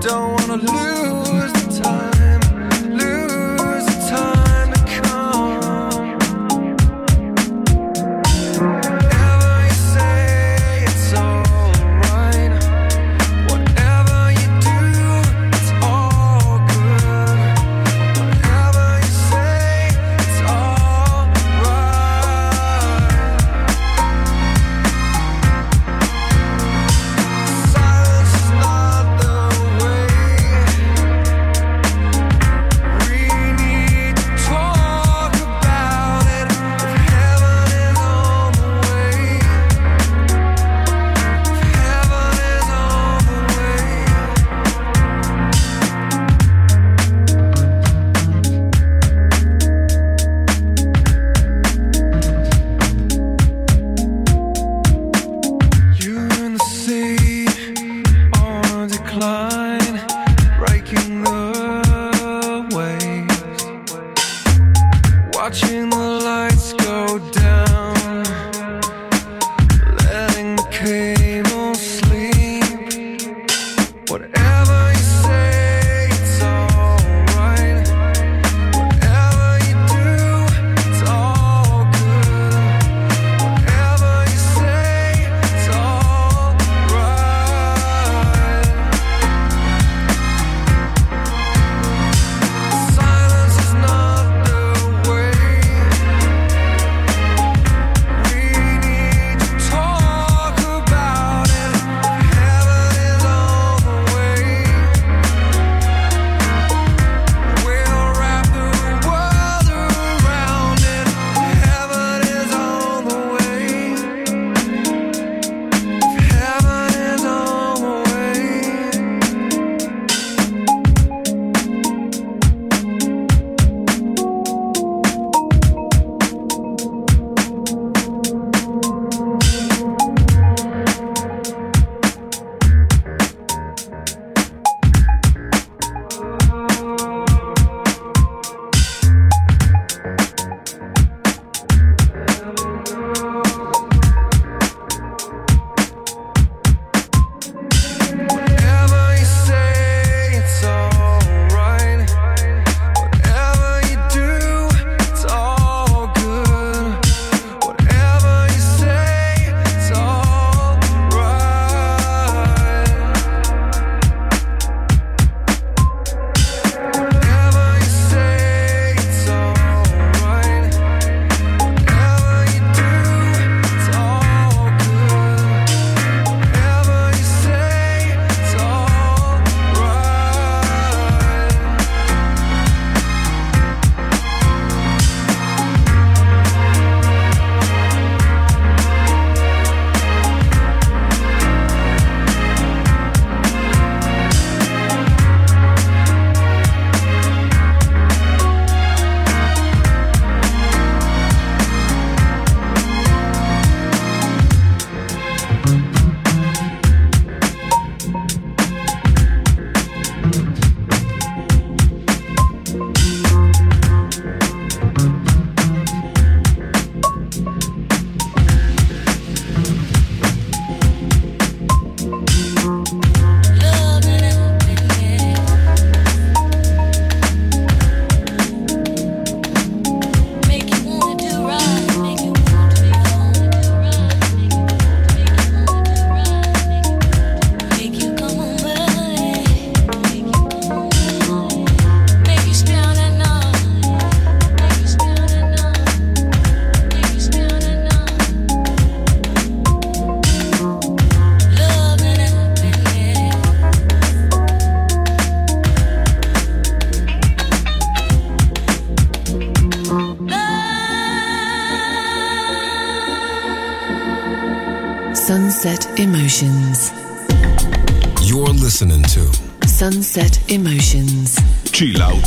Don't wanna lose the time, wherever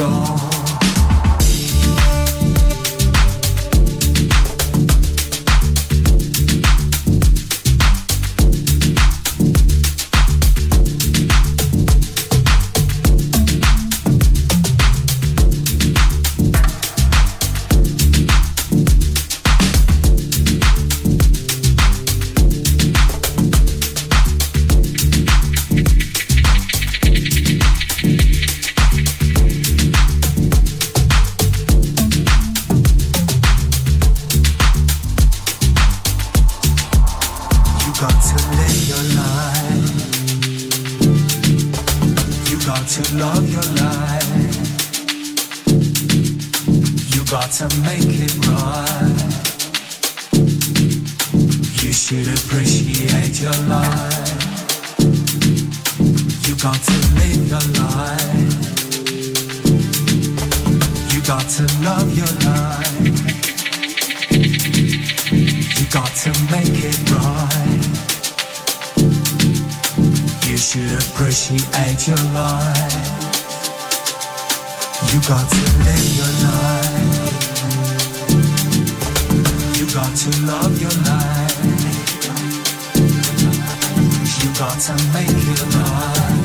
shore she ain't your life. You got to live your life. You got to love your life. You got to make it alive.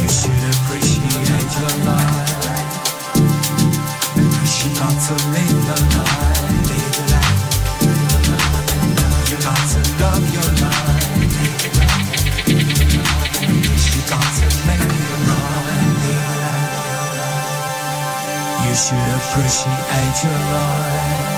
You should appreciate your life. Got to live. should appreciate your life.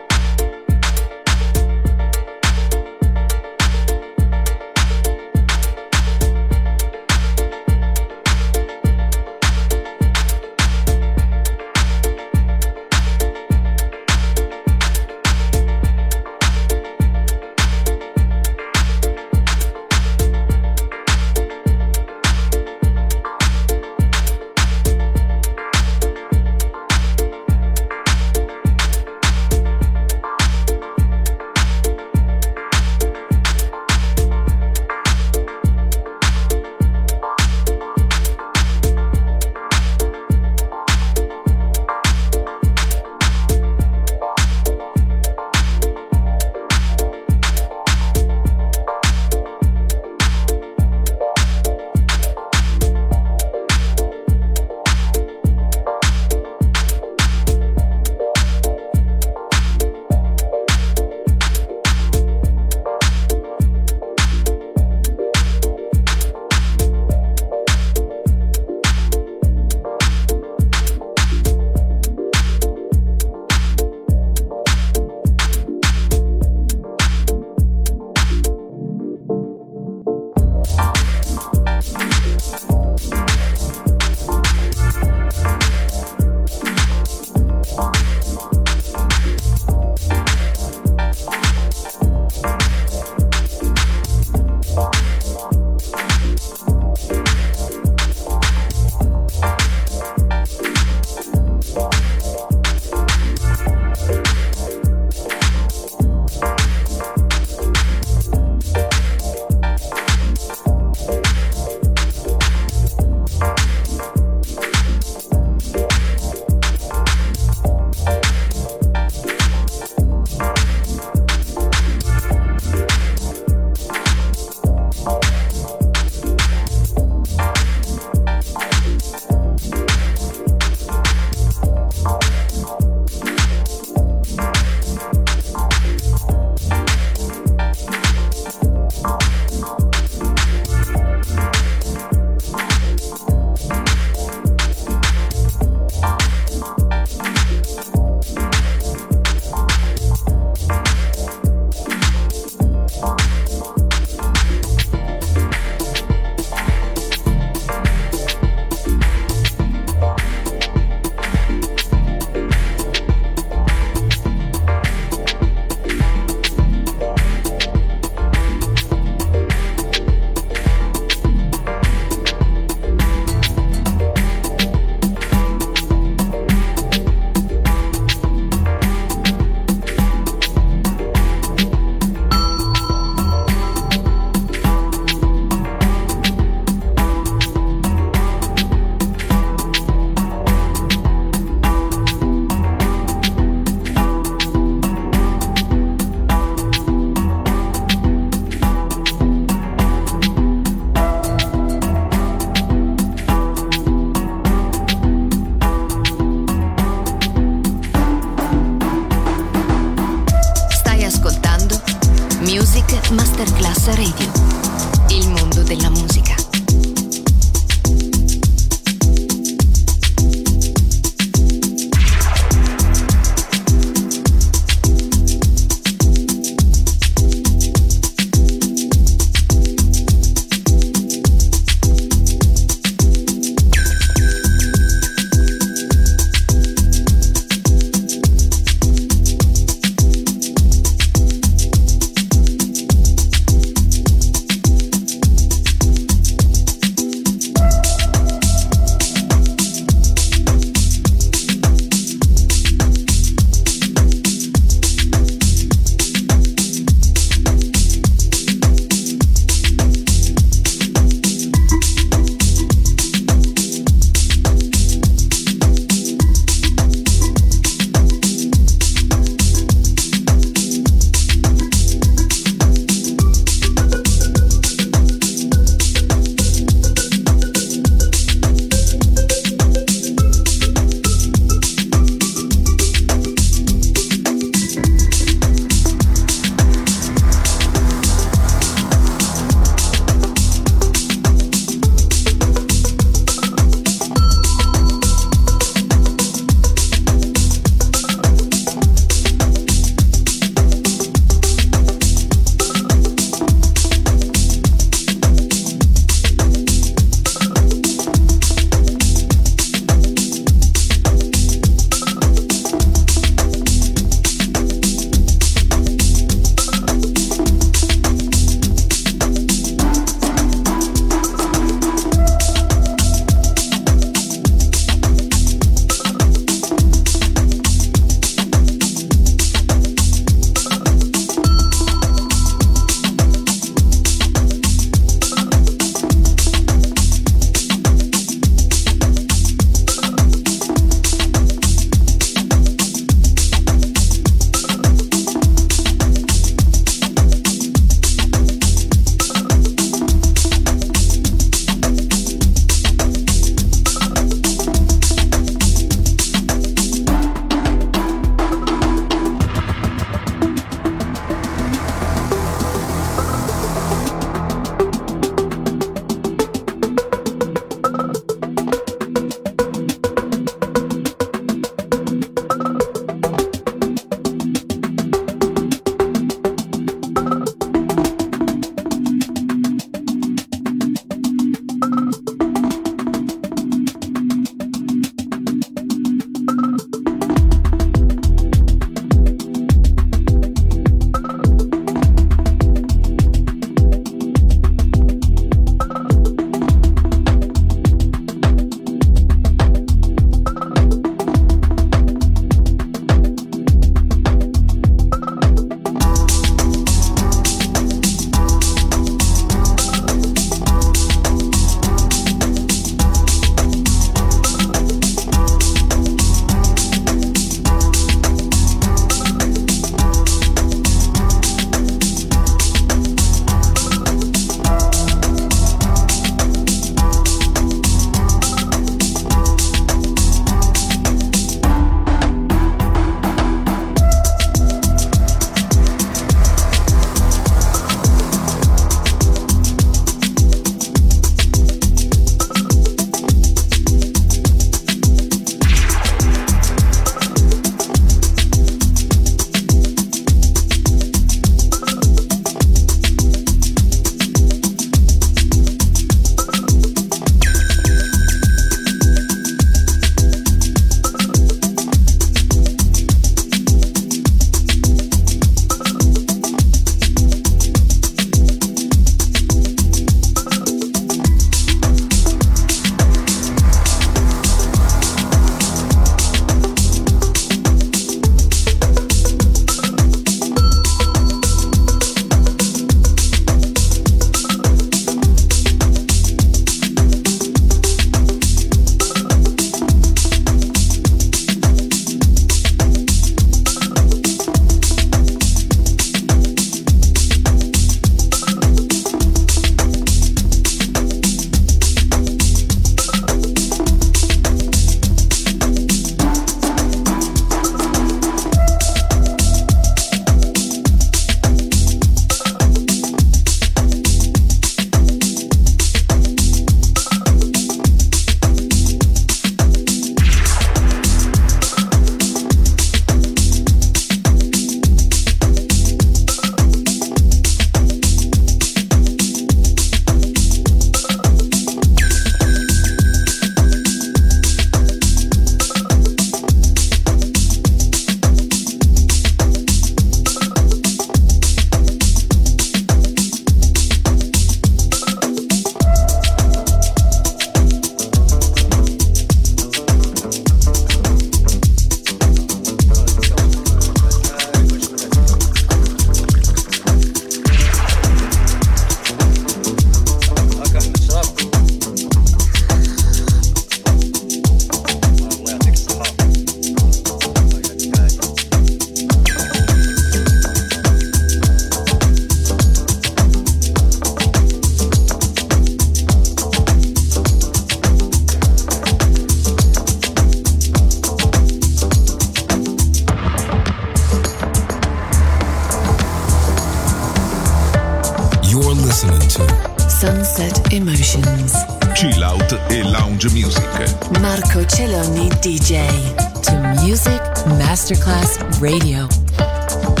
DJ. To Music Masterclass Radio.